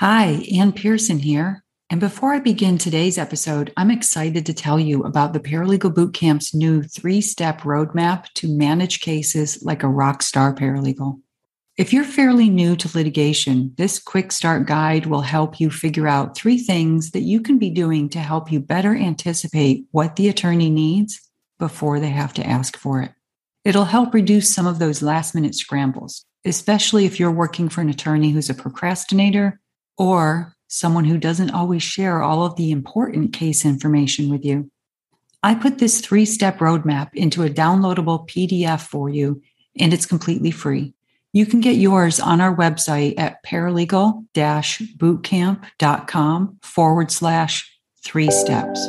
Hi, Ann Pearson here. And before I begin today's episode, I'm excited to tell you about the Paralegal Bootcamp's new three step roadmap to manage cases like a rock star paralegal. If you're fairly new to litigation, this quick start guide will help you figure out three things that you can be doing to help you better anticipate what the attorney needs before they have to ask for it. It'll help reduce some of those last minute scrambles, especially if you're working for an attorney who's a procrastinator or someone who doesn't always share all of the important case information with you. I put this three step roadmap into a downloadable PDF for you, and it's completely free. You can get yours on our website at paralegal bootcamp.com forward slash three steps.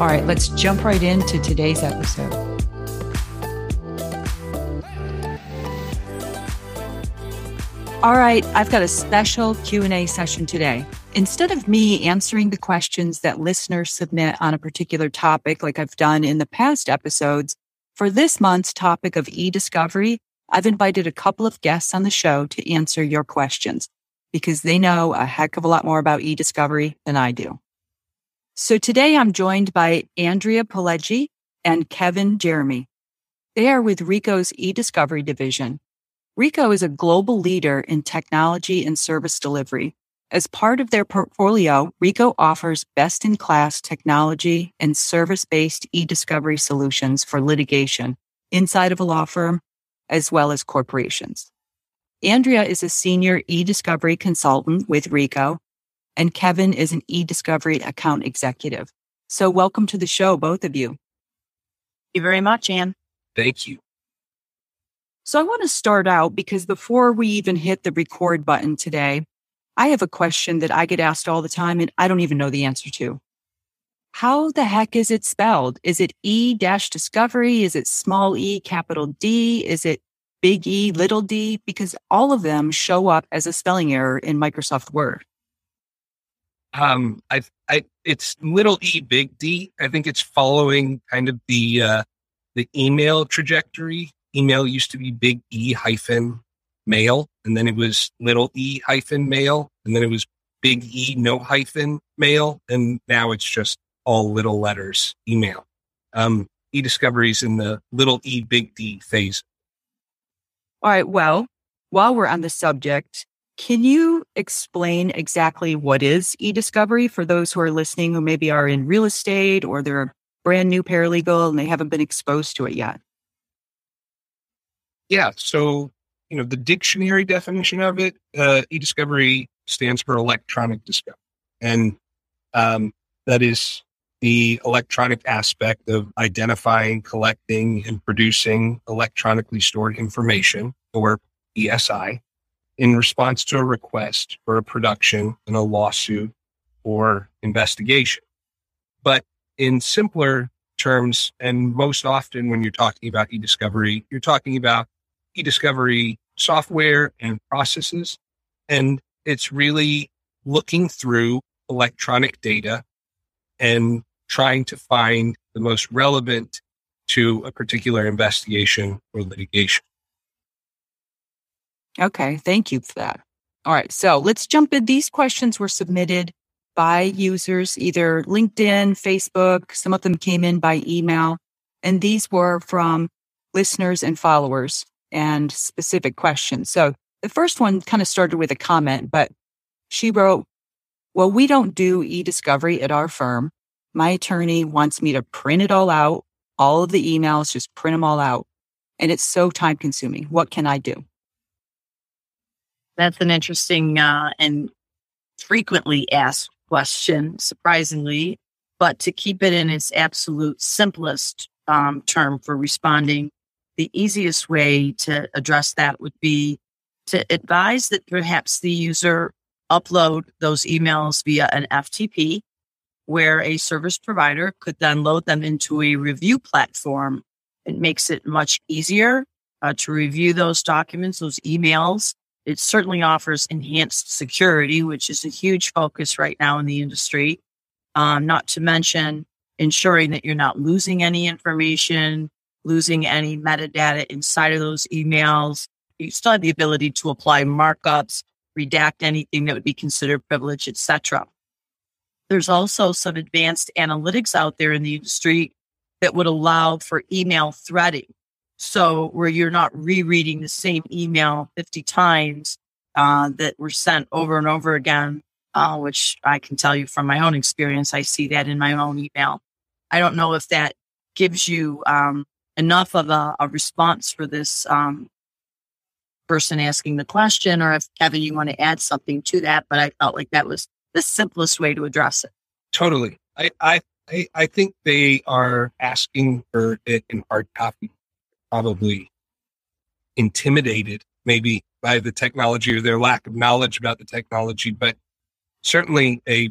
All right, let's jump right into today's episode. All right, I've got a special Q&A session today. Instead of me answering the questions that listeners submit on a particular topic like I've done in the past episodes, for this month's topic of e-discovery, I've invited a couple of guests on the show to answer your questions because they know a heck of a lot more about e-discovery than I do. So today I'm joined by Andrea Pileggi and Kevin Jeremy. They are with Ricoh's eDiscovery division. Ricoh is a global leader in technology and service delivery. As part of their portfolio, Ricoh offers best in class technology and service based e-discovery solutions for litigation inside of a law firm as well as corporations. Andrea is a senior e-discovery consultant with Ricoh and Kevin is an e-discovery account executive. So welcome to the show, both of you. Thank you very much, Anne. Thank you. So I want to start out because before we even hit the record button today, I have a question that I get asked all the time and I don't even know the answer to. How the heck is it spelled? Is it E dash discovery? Is it small e capital D? Is it big E little d? Because all of them show up as a spelling error in Microsoft Word. Um, I, I, it's little e, big D. I think it's following kind of the uh, the email trajectory. Email used to be big E hyphen mail, and then it was little e hyphen mail, and then it was big E no hyphen mail, and now it's just all little letters email. Um, e discoveries in the little e big D phase. All right. Well, while we're on the subject, can you explain exactly what is e-discovery for those who are listening who maybe are in real estate or they're a brand new paralegal and they haven't been exposed to it yet? Yeah. So, you know, the dictionary definition of it, uh, e-discovery stands for electronic discovery. And um, that is the electronic aspect of identifying, collecting, and producing electronically stored information, or ESI, in response to a request for a production in a lawsuit or investigation. But in simpler terms, and most often when you're talking about e-discovery, you're talking about e-discovery software and processes. And it's really looking through electronic data and trying to find the most relevant to a particular investigation or litigation. Okay, thank you for that. All right, so let's jump in. These questions were submitted by users, either LinkedIn, Facebook, some of them came in by email, and these were from listeners and followers and specific questions. So the first one kind of started with a comment, but she wrote, Well, we don't do e discovery at our firm. My attorney wants me to print it all out, all of the emails, just print them all out. And it's so time consuming. What can I do? That's an interesting uh, and frequently asked question, surprisingly. But to keep it in its absolute simplest um, term for responding, the easiest way to address that would be to advise that perhaps the user upload those emails via an FTP, where a service provider could then load them into a review platform. It makes it much easier uh, to review those documents, those emails. It certainly offers enhanced security, which is a huge focus right now in the industry. Um, not to mention ensuring that you're not losing any information, losing any metadata inside of those emails. You still have the ability to apply markups, redact anything that would be considered privileged, etc. There's also some advanced analytics out there in the industry that would allow for email threading. So where you're not rereading the same email 50 times uh, that were sent over and over again, uh, which I can tell you from my own experience, I see that in my own email. I don't know if that gives you um, enough of a, a, response for this um, person asking the question, or if Kevin, you want to add something to that. But I felt like that was the simplest way to address it. Totally. I, I, I think they are asking for it in hard copy, probably intimidated maybe by the technology or their lack of knowledge about the technology. But certainly a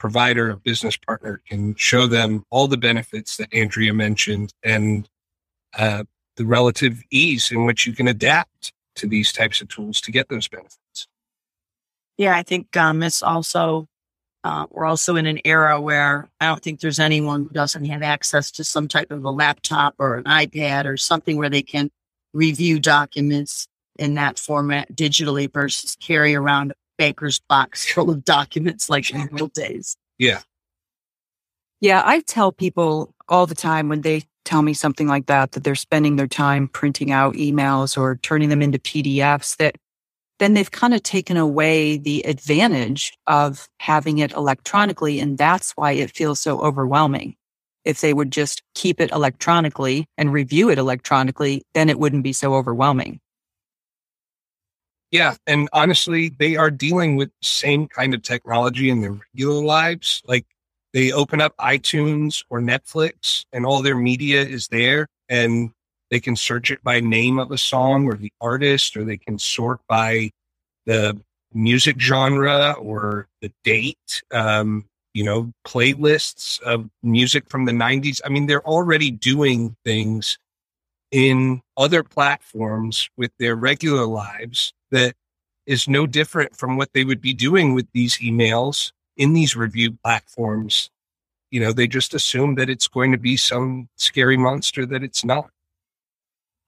provider, a business partner can show them all the benefits that Andrea mentioned and uh, the relative ease in which you can adapt to these types of tools to get those benefits. Yeah, I think um, it's also uh, we're also in an era where I don't think there's anyone who doesn't have access to some type of a laptop or an iPad or something where they can review documents in that format digitally versus carry around a banker's box full of documents like in the old days. Yeah. Yeah, I tell people all the time when they tell me something like that, that they're spending their time printing out emails or turning them into PDFs, that then they've kind of taken away the advantage of having it electronically. And that's why it feels so overwhelming. If they would just keep it electronically and review it electronically, then it wouldn't be so overwhelming. Yeah. And honestly, they are dealing with same kind of technology in their regular lives. Like they open up iTunes or Netflix and all their media is there and they can search it by name of a song or the artist, or they can sort by the music genre or the date. Um, you know, playlists of music from the 90s. I mean, they're already doing things in other platforms with their regular lives that is no different from what they would be doing with these emails in these review platforms, you know, they just assume that it's going to be some scary monster that it's not.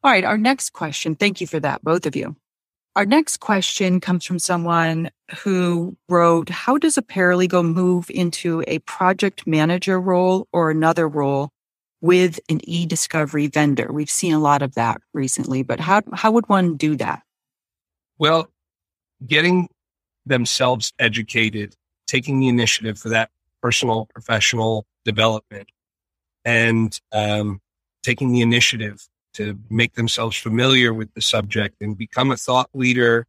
All right. Our next question. Thank you for that, both of you. Our next question comes from someone who wrote, how does a paralegal move into a project manager role or another role with an e-discovery vendor? We've seen a lot of that recently, but how, how would one do that? Well, getting themselves educated taking the initiative for that personal professional development and um, taking the initiative to make themselves familiar with the subject and become a thought leader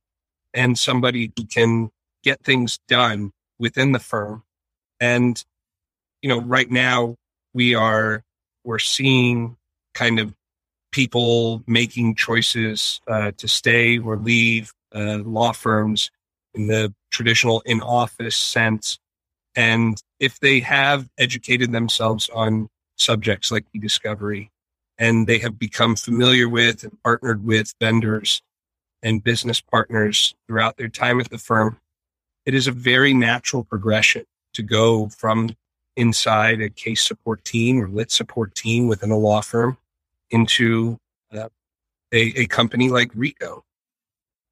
and somebody who can get things done within the firm. And, you know, right now we are, we're seeing kind of people making choices uh, to stay or leave uh, law firms in the traditional in office sense. And if they have educated themselves on subjects like e-discovery and they have become familiar with and partnered with vendors and business partners throughout their time at the firm, it is a very natural progression to go from inside a case support team or lit support team within a law firm into uh, a, a company like Ricoh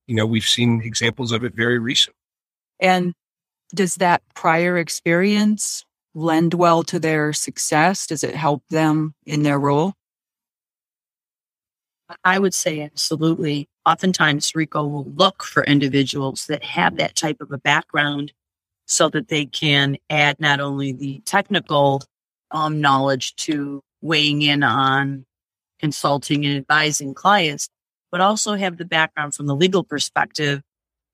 you know, we've seen examples of it very recently. And does that prior experience lend well to their success? Does it help them in their role? I would say absolutely. Oftentimes, Ricoh will look for individuals that have that type of a background so that they can add not only the technical um, knowledge to weighing in on consulting and advising clients, but also have the background from the legal perspective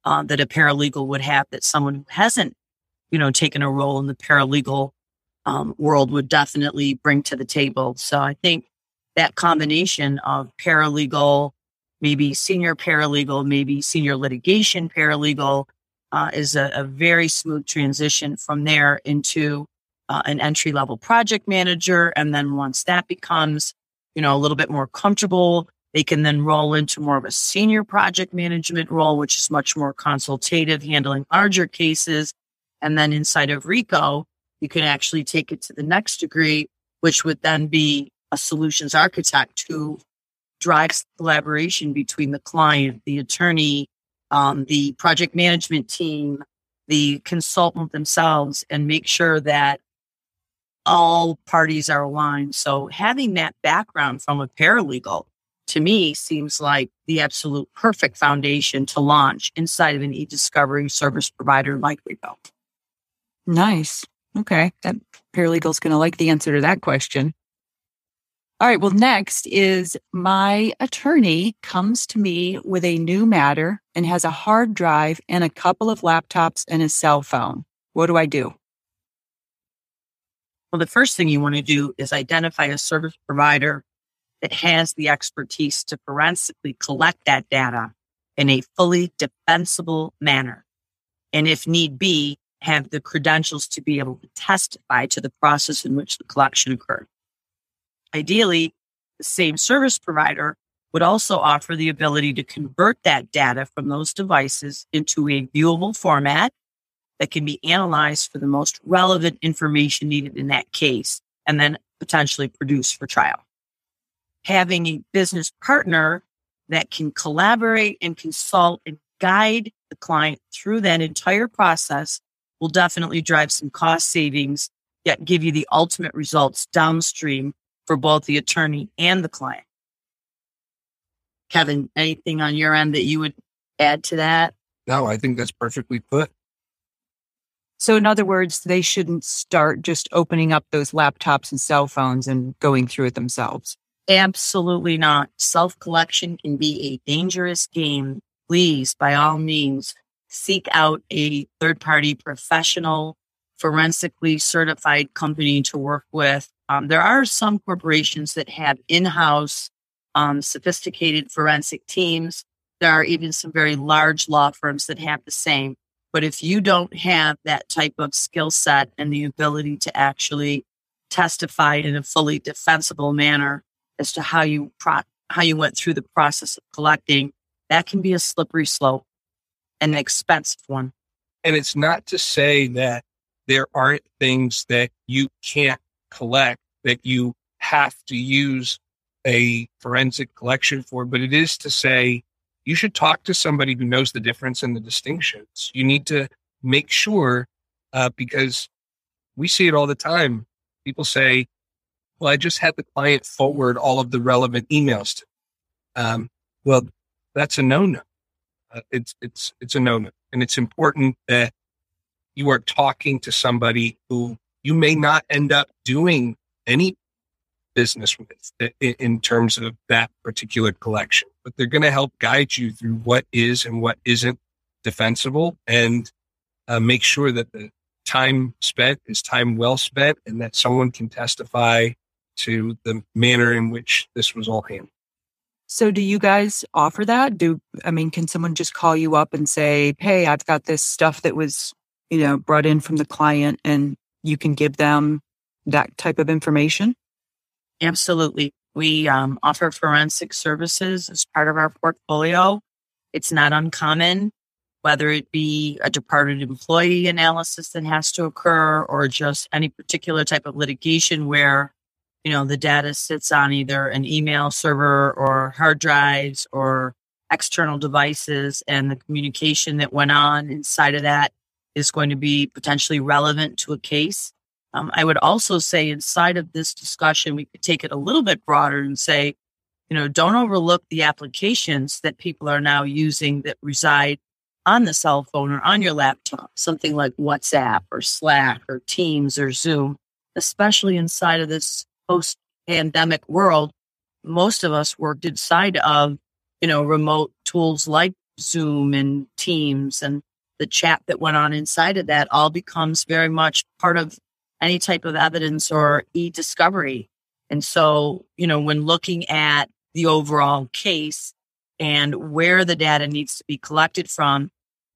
uh, that a paralegal would have that someone who hasn't, you know, taken a role in the paralegal um, world would definitely bring to the table. So I think that combination of paralegal, maybe senior paralegal, maybe senior litigation paralegal, uh, is a, a, very smooth transition from there into uh, an entry level project manager. And then once that becomes, you know, a little bit more comfortable, they can then roll into more of a senior project management role, which is much more consultative, handling larger cases. And then inside of Ricoh, you can actually take it to the next degree, which would then be a solutions architect who drives collaboration between the client, the attorney, um, the project management team, the consultant themselves, and make sure that all parties are aligned. So having that background from a paralegal to me seems like the absolute perfect foundation to launch inside of an e-discovery service provider like Ricoh. Nice. Okay. That paralegal's going to like the answer to that question. All right. Well, next is my attorney comes to me with a new matter and has a hard drive and a couple of laptops and a cell phone. What do I do? Well, the first thing you want to do is identify a service provider that has the expertise to forensically collect that data in a fully defensible manner. And if need be, have the credentials to be able to testify to the process in which the collection occurred. Ideally, the same service provider would also offer the ability to convert that data from those devices into a viewable format that can be analyzed for the most relevant information needed in that case and then potentially produced for trial. Having a business partner that can collaborate and consult and guide the client through that entire process will definitely drive some cost savings, yet give you the ultimate results downstream for both the attorney and the client. Kevin, anything on your end that you would add to that? No, I think that's perfectly put. So, in other words, they shouldn't start just opening up those laptops and cell phones and going through it themselves. Absolutely not. Self collection can be a dangerous game. Please, by all means, seek out a third party professional, forensically certified company to work with um, there are some corporations that have in-house um, sophisticated forensic teams. There are even some very large law firms that have the same. But if you don't have that type of skill set and the ability to actually testify in a fully defensible manner as to how you pro- how you went through the process of collecting, that can be a slippery slope and an expensive one. And it's not to say that there aren't things that you can't collect that you have to use a forensic collection for, but it is to say you should talk to somebody who knows the difference and the distinctions. You need to make sure uh, because we see it all the time. People say, well, I just had the client forward all of the relevant emails to. Um, well, that's a no no. Uh, it's it's it's a no no, and it's important that you are talking to somebody who you may not end up doing any business with in terms of that particular collection, but they're going to help guide you through what is and what isn't defensible and uh, make sure that the time spent is time well spent and that someone can testify to the manner in which this was all handled. So do you guys offer that? Do I mean can someone just call you up and say, "Hey, I've got this stuff that was, you know, brought in from the client and you can give them that type of information? Absolutely. We um, offer forensic services as part of our portfolio. It's not uncommon, whether it be a departed employee analysis that has to occur or just any particular type of litigation where, you know, the data sits on either an email server or hard drives or external devices and the communication that went on inside of that is going to be potentially relevant to a case. Um, I would also say inside of this discussion, we could take it a little bit broader and say, you know, don't overlook the applications that people are now using that reside on the cell phone or on your laptop, something like WhatsApp or Slack or Teams or Zoom, especially inside of this post pandemic world. Most of us worked inside of, you know, remote tools like Zoom and Teams and the chat that went on inside of that all becomes very much part of any type of evidence or e discovery. And so, you know, when looking at the overall case and where the data needs to be collected from,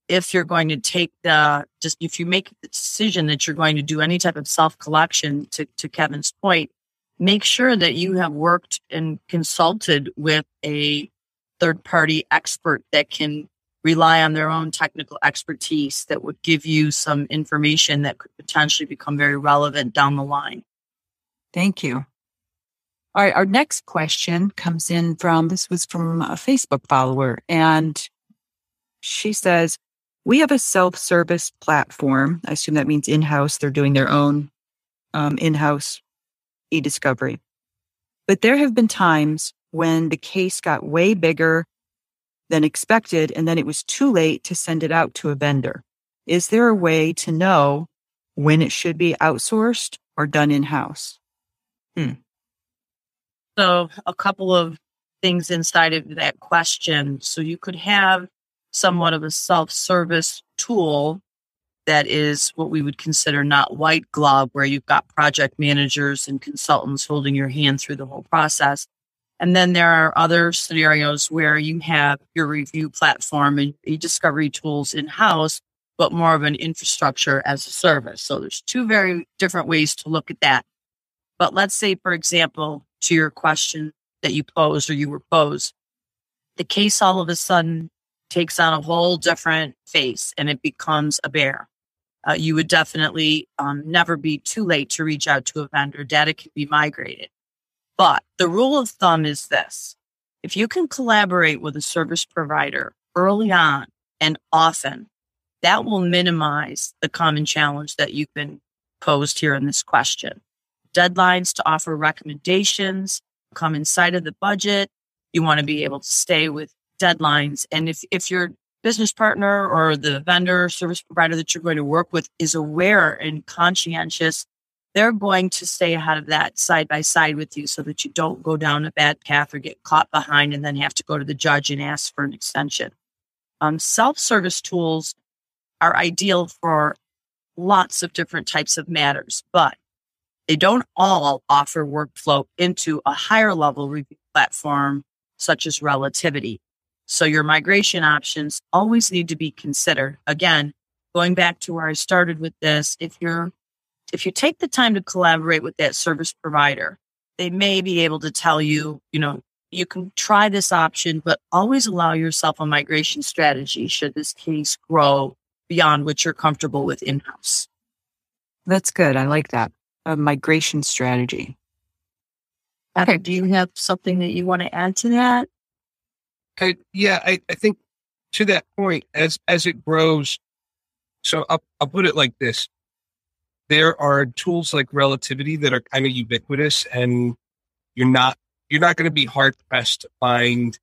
if you're going to take the just if you make the decision that you're going to do any type of self collection to, to kevin's point make sure that you have worked and consulted with a third party expert that can rely on their own technical expertise that would give you some information that could potentially become very relevant down the line thank you all right our next question comes in from this was from a facebook follower and she says we have a self service platform. I assume that means in house. They're doing their own um, in house e discovery. But there have been times when the case got way bigger than expected, and then it was too late to send it out to a vendor. Is there a way to know when it should be outsourced or done in house? Hmm. So, a couple of things inside of that question. So, you could have somewhat of a self service tool that is what we would consider not white glove, where you've got project managers and consultants holding your hand through the whole process. And then there are other scenarios where you have your review platform and e-discovery tools in house, but more of an infrastructure as a service. So there's two very different ways to look at that. But let's say, for example, to your question that you posed or you were posed, the case all of a sudden takes on a whole different face and it becomes a bear. Uh, you would definitely um, never be too late to reach out to a vendor. Data can be migrated. But the rule of thumb is this if you can collaborate with a service provider early on and often, that will minimize the common challenge that you've been posed here in this question. Deadlines to offer recommendations come inside of the budget. You want to be able to stay with deadlines. And if, if your business partner or the vendor service provider that you're going to work with is aware and conscientious, they're going to stay ahead of that side by side with you so that you don't go down a bad path or get caught behind and then have to go to the judge and ask for an extension. Um, Self service tools are ideal for lots of different types of matters, but they don't all offer workflow into a higher level review platform such as relativity. So your migration options always need to be considered. Again, going back to where I started with this, if you're, if you take the time to collaborate with that service provider, they may be able to tell you, you know, you can try this option, but always allow yourself a migration strategy should this case grow beyond what you're comfortable with in house. That's good. I like that. A migration strategy. Okay. Do you have something that you want to add to that? I, yeah, I, I think to that point, as as it grows, so I'll, I'll put it like this: there are tools like relativity that are kind of ubiquitous, and you're not you're not going to be hard pressed to find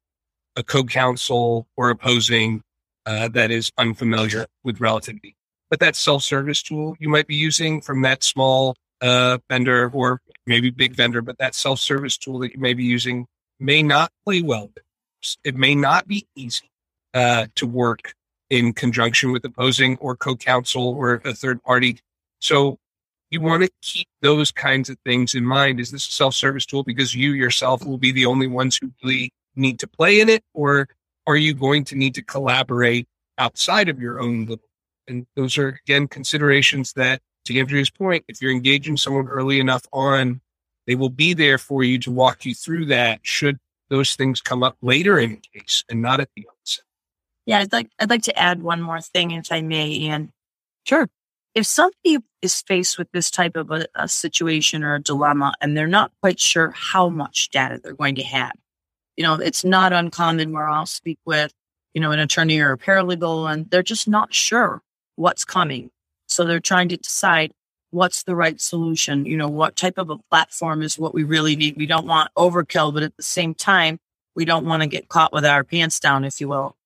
a co-counsel or opposing uh, that is unfamiliar with relativity. But that self-service tool you might be using from that small uh, vendor or maybe big vendor, but that self-service tool that you may be using may not play well it may not be easy uh, to work in conjunction with opposing or co-counsel or a third party. So you want to keep those kinds of things in mind. Is this a self-service tool because you yourself will be the only ones who really need to play in it, or are you going to need to collaborate outside of your own little? And those are again considerations that, to Andrea's point, if you're engaging someone early enough on, they will be there for you to walk you through that. Should those things come up later in the case and not at the outset. Yeah, I'd like I'd like to add one more thing, if I may, Ian. Sure. If somebody is faced with this type of a, a situation or a dilemma and they're not quite sure how much data they're going to have, you know, it's not uncommon where I'll speak with, you know, an attorney or a paralegal and they're just not sure what's coming. So they're trying to decide what's the right solution? You know, what type of a platform is what we really need? We don't want overkill, but at the same time, we don't want to get caught with our pants down, if you will.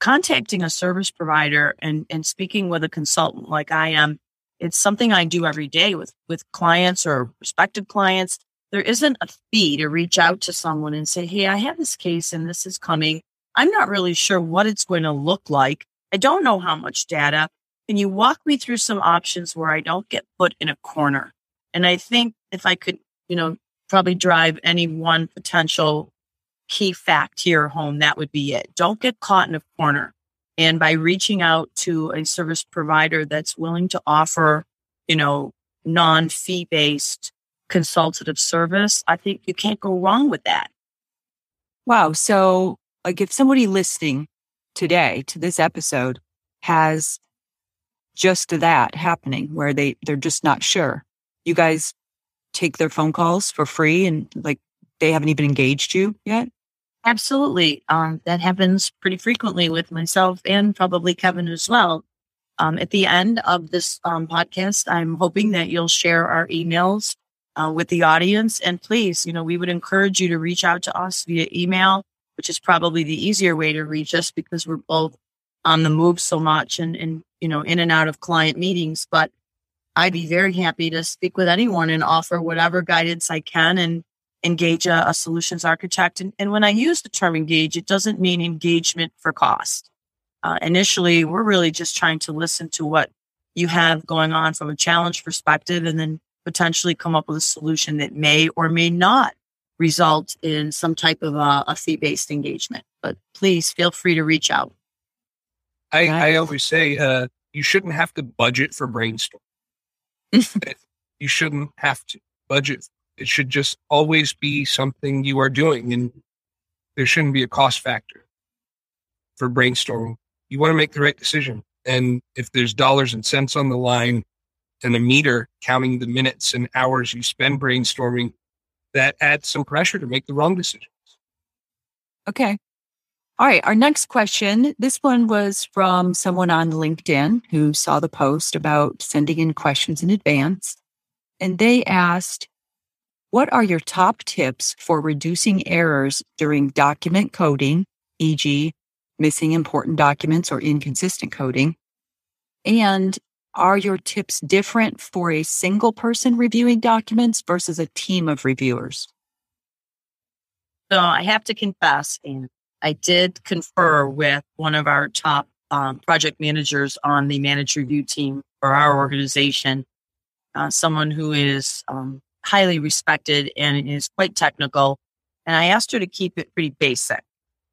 Contacting a service provider and, and speaking with a consultant like I am, it's something I do every day with, with clients or prospective clients. There isn't a fee to reach out to someone and say, Hey, I have this case and this is coming. I'm not really sure what it's going to look like. I don't know how much data. Can you walk me through some options where I don't get put in a corner? And I think if I could, you know, probably drive any one potential key fact here home, that would be it. Don't get caught in a corner. And by reaching out to a service provider that's willing to offer, you know, non fee based consultative service, I think you can't go wrong with that. Wow. So, like, if somebody listening today to this episode has just that happening where they, they're just not sure, you guys take their phone calls for free and like they haven't even engaged you yet? Absolutely. Um, that happens pretty frequently with myself and probably Kevin as well. Um, at the end of this um, podcast, I'm hoping that you'll share our emails uh, with the audience. And please, you know, we would encourage you to reach out to us via email, which is probably the easier way to reach us because we're both on the move so much and, and you know, in and out of client meetings. But I'd be very happy to speak with anyone and offer whatever guidance I can and engage a, a solutions architect. And, and, when I use the term engage, it doesn't mean engagement for cost. Uh, initially, we're really just trying to listen to what you have going on from a challenge perspective and then potentially come up with a solution that may or may not result in some type of a, a fee based engagement. But please feel free to reach out. I, I always say uh, you shouldn't have to budget for brainstorm. you shouldn't have to budget it should just always be something you are doing and there shouldn't be a cost factor for brainstorming. You want to make the right decision. And if there's dollars and cents on the line and a meter counting the minutes and hours you spend brainstorming, that adds some pressure to make the wrong decisions. Okay. All right. Our next question. This one was from someone on LinkedIn who saw the post about sending in questions in advance. And they asked, what are your top tips for reducing errors during document coding, e.g., missing important documents or inconsistent coding? And are your tips different for a single person reviewing documents versus a team of reviewers? So I have to confess, and I did confer with one of our top um, project managers on the managed review team for our organization, uh, someone who is um, highly respected and is quite technical. And I asked her to keep it pretty basic,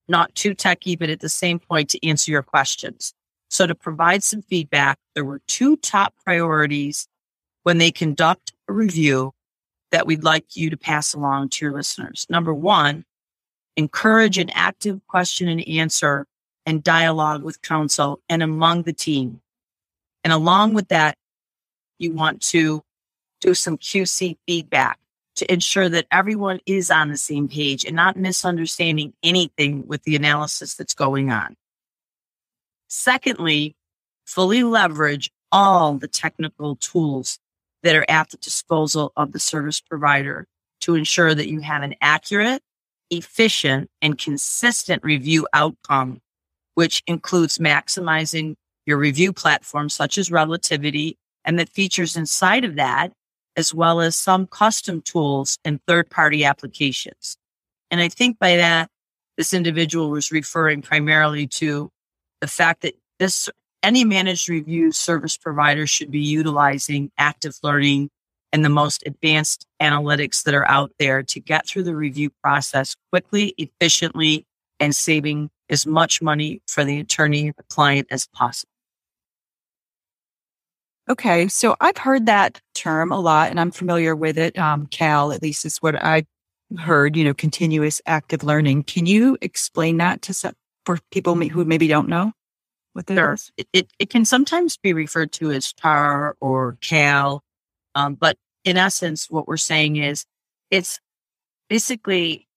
not too techy, but at the same point to answer your questions. So to provide some feedback, there were two top priorities when they conduct a review that we'd like you to pass along to your listeners. Number one, encourage an active question and answer and dialogue with counsel and among the team. And along with that, you want to do some QC feedback to ensure that everyone is on the same page and not misunderstanding anything with the analysis that's going on. Secondly, fully leverage all the technical tools that are at the disposal of the service provider to ensure that you have an accurate, efficient, and consistent review outcome, which includes maximizing your review platform, such as relativity, and the features inside of that as well as some custom tools and third party applications. And I think by that, this individual was referring primarily to the fact that this any managed review service provider should be utilizing active learning and the most advanced analytics that are out there to get through the review process quickly, efficiently, and saving as much money for the attorney or the client as possible. Okay. So I've heard that term a lot and I'm familiar with it. Um, CAL, at least is what I heard, you know, continuous active learning. Can you explain that to some, for people who maybe don't know what that sure. is? It, it, it, can sometimes be referred to as TAR or CAL. Um, but in essence, what we're saying is it's basically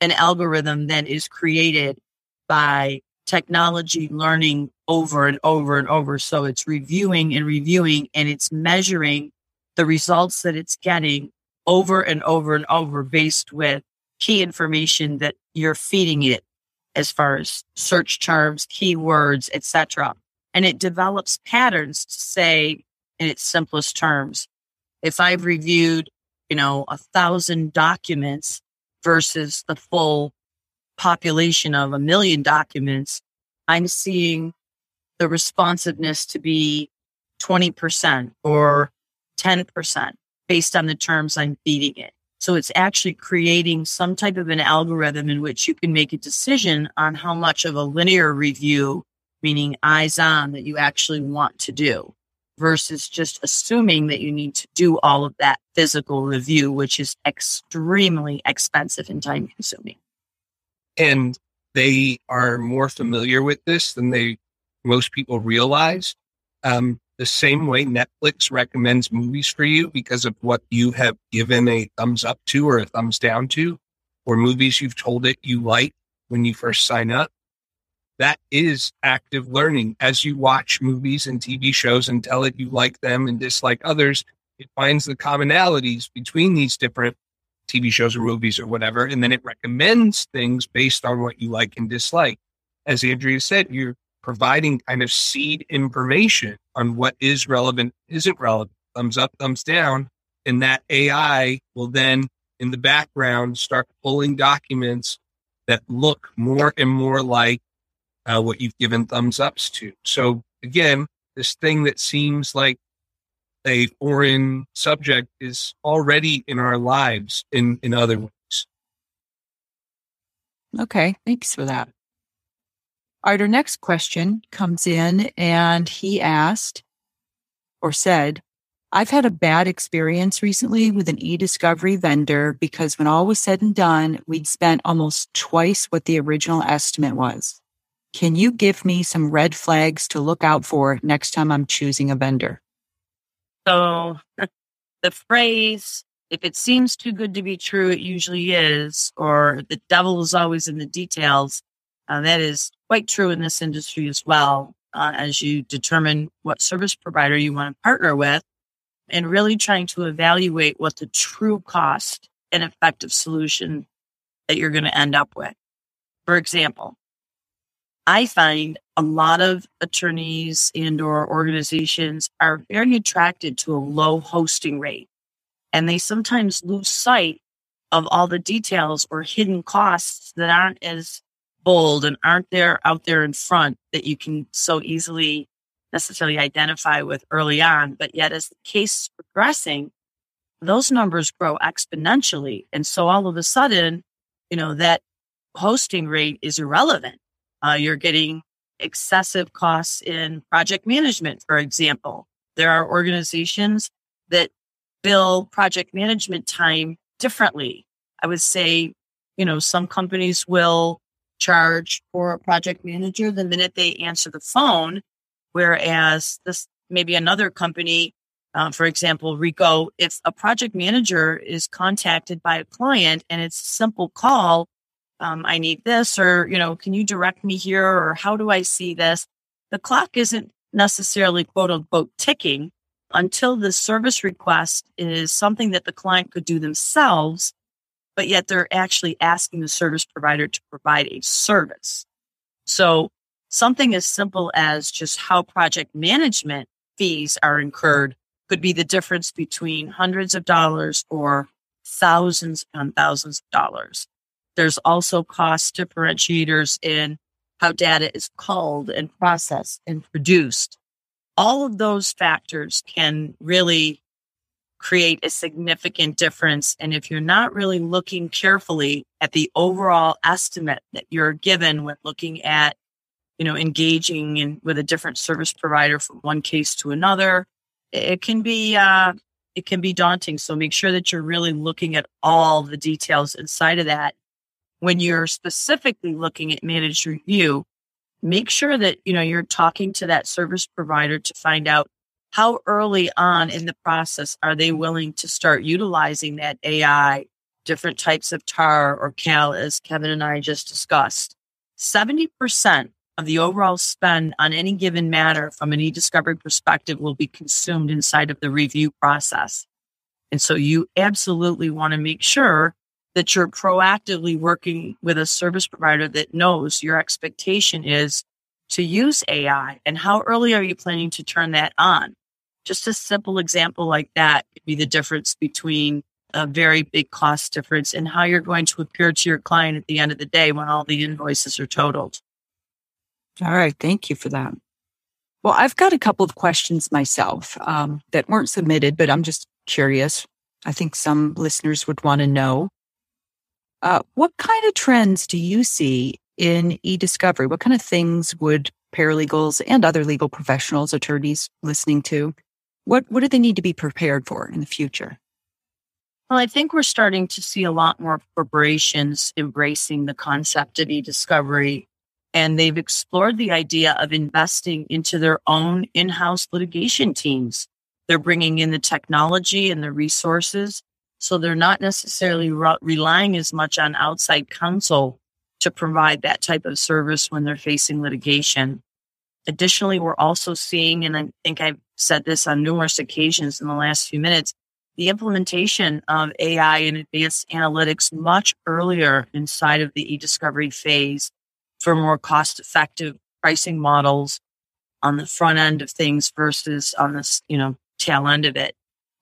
an algorithm that is created by technology learning over and over and over. So it's reviewing and reviewing and it's measuring the results that it's getting over and over and over based with key information that you're feeding it as far as search terms, keywords, etc. And it develops patterns to say in its simplest terms, if I've reviewed, you know, a thousand documents versus the full population of a million documents, I'm seeing the responsiveness to be 20% or 10% based on the terms I'm feeding it. So it's actually creating some type of an algorithm in which you can make a decision on how much of a linear review, meaning eyes on, that you actually want to do versus just assuming that you need to do all of that physical review, which is extremely expensive and time consuming. And they are more familiar with this than they most people realize. Um, the same way Netflix recommends movies for you because of what you have given a thumbs up to or a thumbs down to, or movies you've told it you like when you first sign up. That is active learning. As you watch movies and TV shows and tell it you like them and dislike others, it finds the commonalities between these different TV shows or movies or whatever. And then it recommends things based on what you like and dislike. As Andrea said, you're providing kind of seed information on what is relevant, isn't relevant, thumbs up, thumbs down. And that AI will then in the background start pulling documents that look more and more like uh, what you've given thumbs ups to. So again, this thing that seems like a foreign subject is already in our lives in, in other ways. Okay, thanks for that. All right, our next question comes in and he asked or said, I've had a bad experience recently with an e-discovery vendor because when all was said and done, we'd spent almost twice what the original estimate was. Can you give me some red flags to look out for next time I'm choosing a vendor? So the phrase, if it seems too good to be true, it usually is, or the devil is always in the details, uh, that is quite true in this industry as well. Uh, as you determine what service provider you want to partner with and really trying to evaluate what the true cost and effective solution that you're going to end up with. For example, I find a lot of attorneys and or organizations are very attracted to a low hosting rate and they sometimes lose sight of all the details or hidden costs that aren't as bold and aren't there out there in front that you can so easily necessarily identify with early on. But yet, as the case is progressing, those numbers grow exponentially. And so all of a sudden, you know, that hosting rate is irrelevant. Uh, you're getting excessive costs in project management, for example. There are organizations that bill project management time differently. I would say, you know, some companies will charge for a project manager the minute they answer the phone. Whereas this maybe another company, uh, for example, Ricoh, if a project manager is contacted by a client and it's a simple call, um, I need this, or, you know, can you direct me here, or how do I see this? The clock isn't necessarily quote unquote ticking until the service request is something that the client could do themselves but yet they're actually asking the service provider to provide a service. So something as simple as just how project management fees are incurred could be the difference between hundreds of dollars or thousands and thousands of dollars. There's also cost differentiators in how data is culled and processed and produced. All of those factors can really create a significant difference. And if you're not really looking carefully at the overall estimate that you're given when looking at, you know, engaging in with a different service provider from one case to another, it can be uh, it can be daunting. So make sure that you're really looking at all the details inside of that. When you're specifically looking at managed review, make sure that you know you're talking to that service provider to find out how early on in the process are they willing to start utilizing that AI, different types of TAR or CAL, as Kevin and I just discussed? 70% of the overall spend on any given matter from an e-discovery perspective will be consumed inside of the review process. And so you absolutely want to make sure that you're proactively working with a service provider that knows your expectation is to use AI and how early are you planning to turn that on? Just a simple example like that could be the difference between a very big cost difference and how you're going to appear to your client at the end of the day when all the invoices are totaled. All right. Thank you for that. Well, I've got a couple of questions myself um, that weren't submitted, but I'm just curious. I think some listeners would want to know. Uh, what kind of trends do you see in e-discovery? What kind of things would paralegals and other legal professionals, attorneys listening to, what, what do they need to be prepared for in the future? Well, I think we're starting to see a lot more corporations embracing the concept of e-discovery and they've explored the idea of investing into their own in-house litigation teams. They're bringing in the technology and the resources. So they're not necessarily re- relying as much on outside counsel to provide that type of service when they're facing litigation. Additionally, we're also seeing, and I think I've said this on numerous occasions in the last few minutes, the implementation of AI and advanced analytics much earlier inside of the e-discovery phase for more cost effective pricing models on the front end of things versus on this, you know, tail end of it.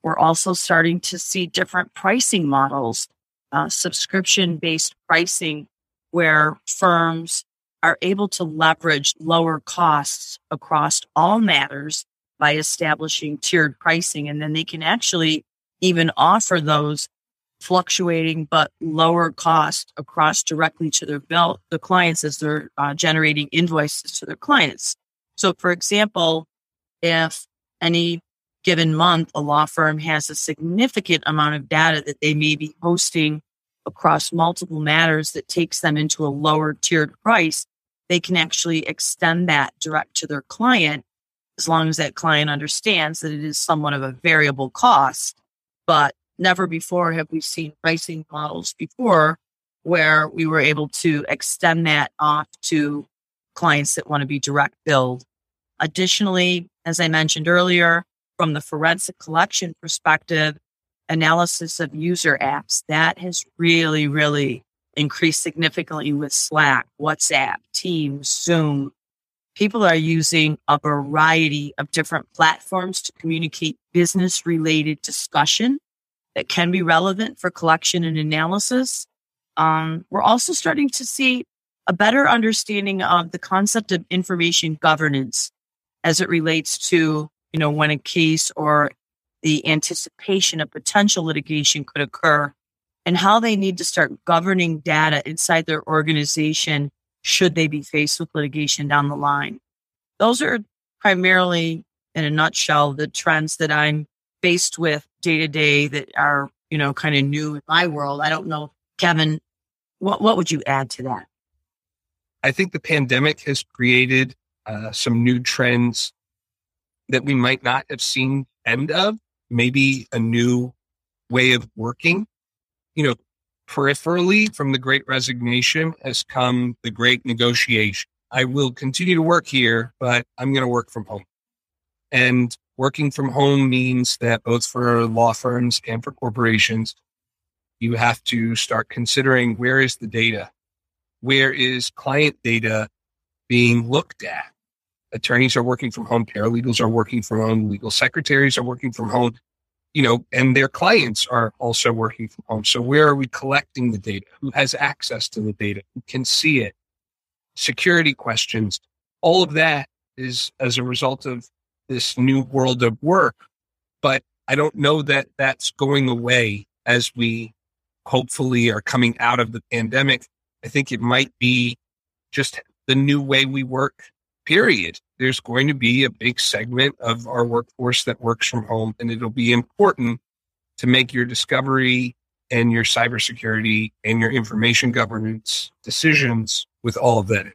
We're also starting to see different pricing models, uh, subscription based pricing where firms are able to leverage lower costs across all matters by establishing tiered pricing. And then they can actually even offer those fluctuating but lower cost across directly to their bill, the clients as they're uh, generating invoices to their clients. So, for example, if any given month a law firm has a significant amount of data that they may be hosting across multiple matters that takes them into a lower tiered price, they can actually extend that direct to their client as long as that client understands that it is somewhat of a variable cost. But never before have we seen pricing models before where we were able to extend that off to clients that want to be direct billed. Additionally, as I mentioned earlier, from the forensic collection perspective, analysis of user apps, that has really, really increased significantly with Slack, WhatsApp, Teams, Zoom. People are using a variety of different platforms to communicate business related discussion that can be relevant for collection and analysis. Um, we're also starting to see a better understanding of the concept of information governance as it relates to, you know, when a case or the anticipation of potential litigation could occur and how they need to start governing data inside their organization should they be faced with litigation down the line. Those are primarily, in a nutshell, the trends that I'm faced with day to day that are, you know, kind of new in my world. I don't know, Kevin, what, what would you add to that? I think the pandemic has created uh, some new trends that we might not have seen end of maybe a new way of working. You know, peripherally from the great resignation has come the great negotiation. I will continue to work here, but I'm going to work from home. And working from home means that both for law firms and for corporations, you have to start considering where is the data? Where is client data being looked at? Attorneys are working from home, paralegals are working from home, legal secretaries are working from home, you know, and their clients are also working from home. So where are we collecting the data? Who has access to the data? Who can see it? Security questions. All of that is as a result of this new world of work. But I don't know that that's going away as we hopefully are coming out of the pandemic. I think it might be just the new way we work period. There's going to be a big segment of our workforce that works from home, and it'll be important to make your discovery and your cybersecurity and your information governance decisions with all of that.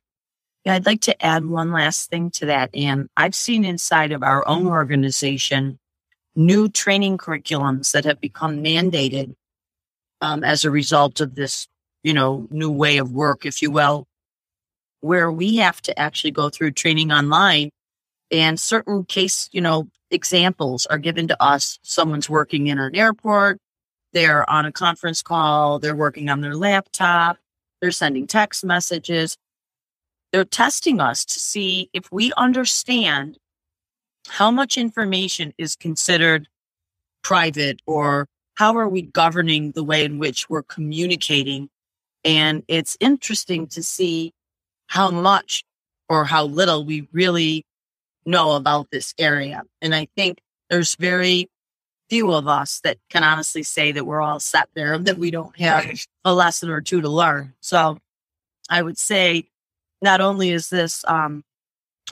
Yeah, I'd like to add one last thing to that. And I've seen inside of our own organization new training curriculums that have become mandated um, as a result of this, you know, new way of work, if you will where we have to actually go through training online and certain case, you know, examples are given to us. Someone's working in an airport. They're on a conference call. They're working on their laptop. They're sending text messages. They're testing us to see if we understand how much information is considered private or how are we governing the way in which we're communicating. And it's interesting to see how much or how little we really know about this area. And I think there's very few of us that can honestly say that we're all set there, that we don't have a lesson or two to learn. So I would say not only is this um,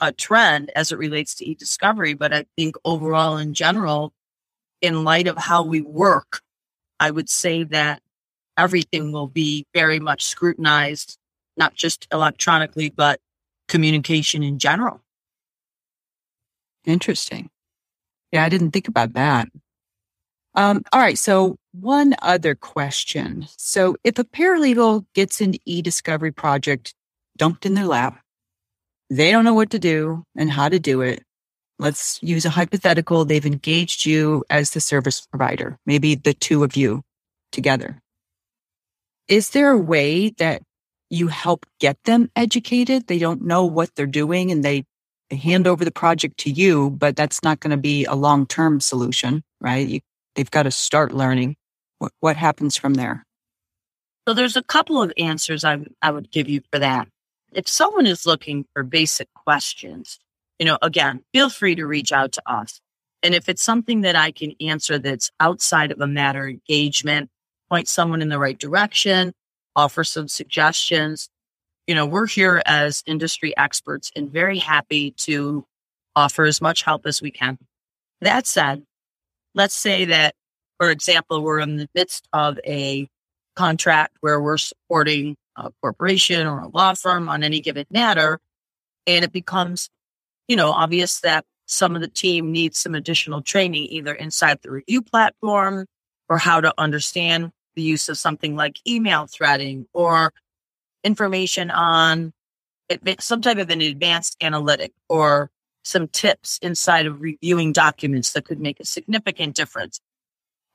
a trend as it relates to e-discovery, but I think overall in general, in light of how we work, I would say that everything will be very much scrutinized, not just electronically, but communication in general. Interesting. Yeah, I didn't think about that. Um, all right. So, one other question. So, if a paralegal gets an e discovery project dumped in their lap, they don't know what to do and how to do it. Let's use a hypothetical. They've engaged you as the service provider, maybe the two of you together. Is there a way that you help get them educated? They don't know what they're doing and they, hand over the project to you, but that's not going to be a long term solution, right? You, they've got to start learning. What, what happens from there? So there's a couple of answers I, I would give you for that. If someone is looking for basic questions, you know, again, feel free to reach out to us. And if it's something that I can answer that's outside of a matter engagement, point someone in the right direction, offer some suggestions, you know, we're here as industry experts and very happy to offer as much help as we can. That said, let's say that, for example, we're in the midst of a contract where we're supporting a corporation or a law firm on any given matter. And it becomes, you know, obvious that some of the team needs some additional training, either inside the review platform or how to understand the use of something like email threading or information on some type of an advanced analytic or some tips inside of reviewing documents that could make a significant difference.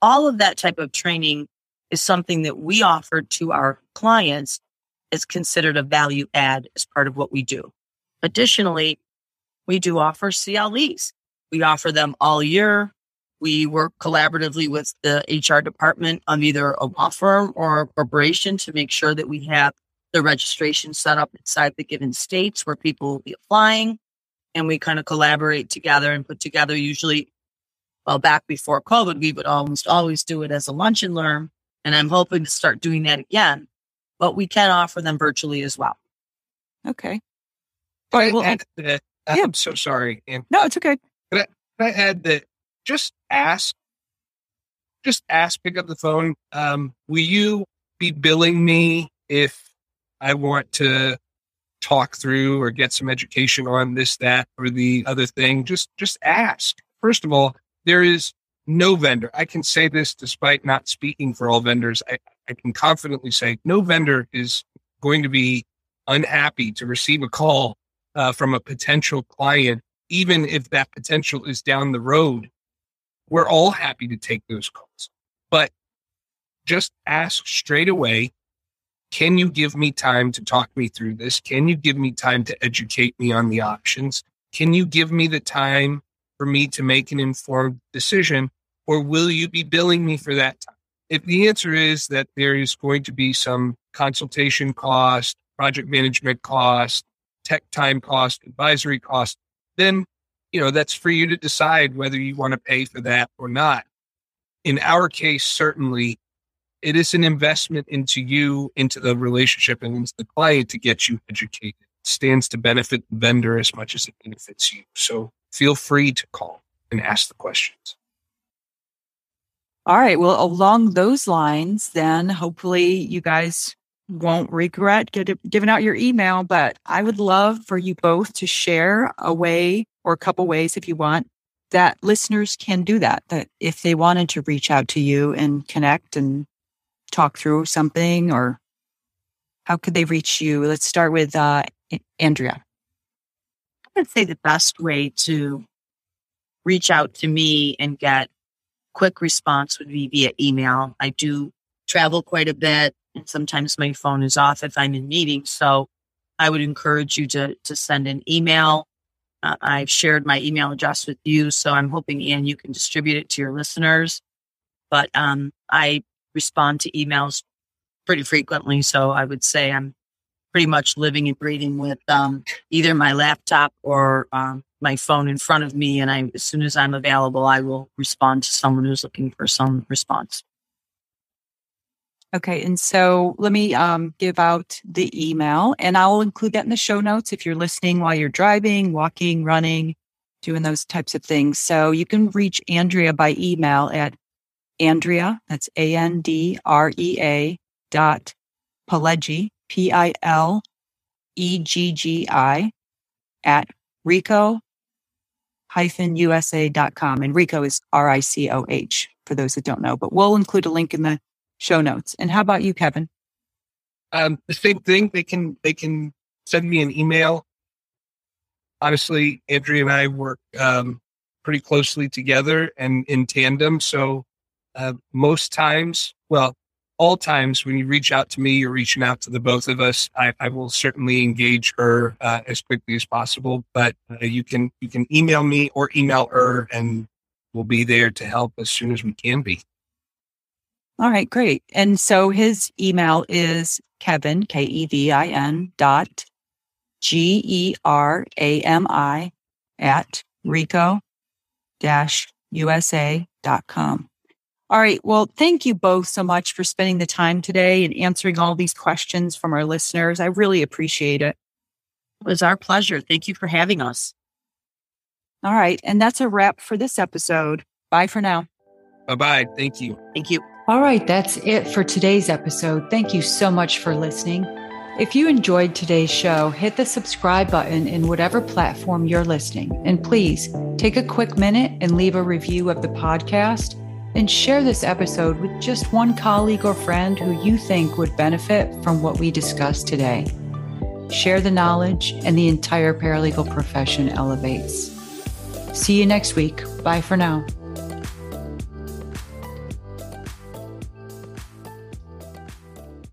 All of that type of training is something that we offer to our clients is considered a value add as part of what we do. Additionally, we do offer CLEs. We offer them all year. We work collaboratively with the HR department of either a law firm or a corporation to make sure that we have the registration set up inside the given states where people will be applying. And we kind of collaborate together and put together usually, well, back before COVID, we would almost always do it as a lunch and learn. And I'm hoping to start doing that again but we can offer them virtually as well. Okay. All right. Well, add that, uh, yeah. I'm so sorry. And no, it's okay. Can I, can I add that just ask, just ask, pick up the phone. Um, will you be billing me if I want to talk through or get some education on this, that, or the other thing? Just, just ask. First of all, there is no vendor. I can say this despite not speaking for all vendors. I, I can confidently say no vendor is going to be unhappy to receive a call uh, from a potential client, even if that potential is down the road. We're all happy to take those calls, but just ask straight away. Can you give me time to talk me through this? Can you give me time to educate me on the options? Can you give me the time for me to make an informed decision? Or will you be billing me for that time? If the answer is that there is going to be some consultation cost, project management cost, tech time cost, advisory cost, then you know that's for you to decide whether you want to pay for that or not. In our case, certainly it is an investment into you, into the relationship, and into the client to get you educated. It stands to benefit the vendor as much as it benefits you. So feel free to call and ask the questions. All right. Well, along those lines, then hopefully you guys won't regret giving out your email. But I would love for you both to share a way or a couple ways, if you want, that listeners can do that. That if they wanted to reach out to you and connect and talk through something, or how could they reach you? Let's start with uh, Andrea. I would say the best way to reach out to me and get quick response would be via email. I do travel quite a bit and sometimes my phone is off if I'm in meetings. So I would encourage you to, to send an email. Uh, I've shared my email address with you. So I'm hoping, Ian, you can distribute it to your listeners. But um, I respond to emails pretty frequently. So I would say I'm pretty much living and breathing with um, either my laptop or um, my phone in front of me. And I, as soon as I'm available, I will respond to someone who's looking for some response. Okay. And so let me um, give out the email and I will include that in the show notes if you're listening while you're driving, walking, running, doing those types of things. So you can reach Andrea by email at Andrea, that's A N D R E A dot Pileggi, P I L E G G I, at Ricoh usa.com. And Ricoh is R I C O H for those that don't know, but we'll include a link in the show notes. And how about you, Kevin? Um, the same thing. They can they can send me an email. Honestly, Andrea and I work um, pretty closely together and in tandem. So uh, most times, well, all times when you reach out to me, you're reaching out to the both of us. I, I will certainly engage her uh, as quickly as possible. But uh, you can you can email me or email her, and we'll be there to help as soon as we can be. All right, great. And so his email is Kevin, K E V I N dot G E R A M I at ricoh dash USA dot com. All right. Well, thank you both so much for spending the time today and answering all these questions from our listeners. I really appreciate it. It was our pleasure. Thank you for having us. All right. And that's a wrap for this episode. Bye for now. Bye bye. Thank you. Thank you. All right, that's it for today's episode. Thank you so much for listening. If you enjoyed today's show, hit the subscribe button in whatever platform you're listening. And please take a quick minute and leave a review of the podcast and share this episode with just one colleague or friend who you think would benefit from what we discussed today. Share the knowledge, and the entire paralegal profession elevates. See you next week. Bye for now.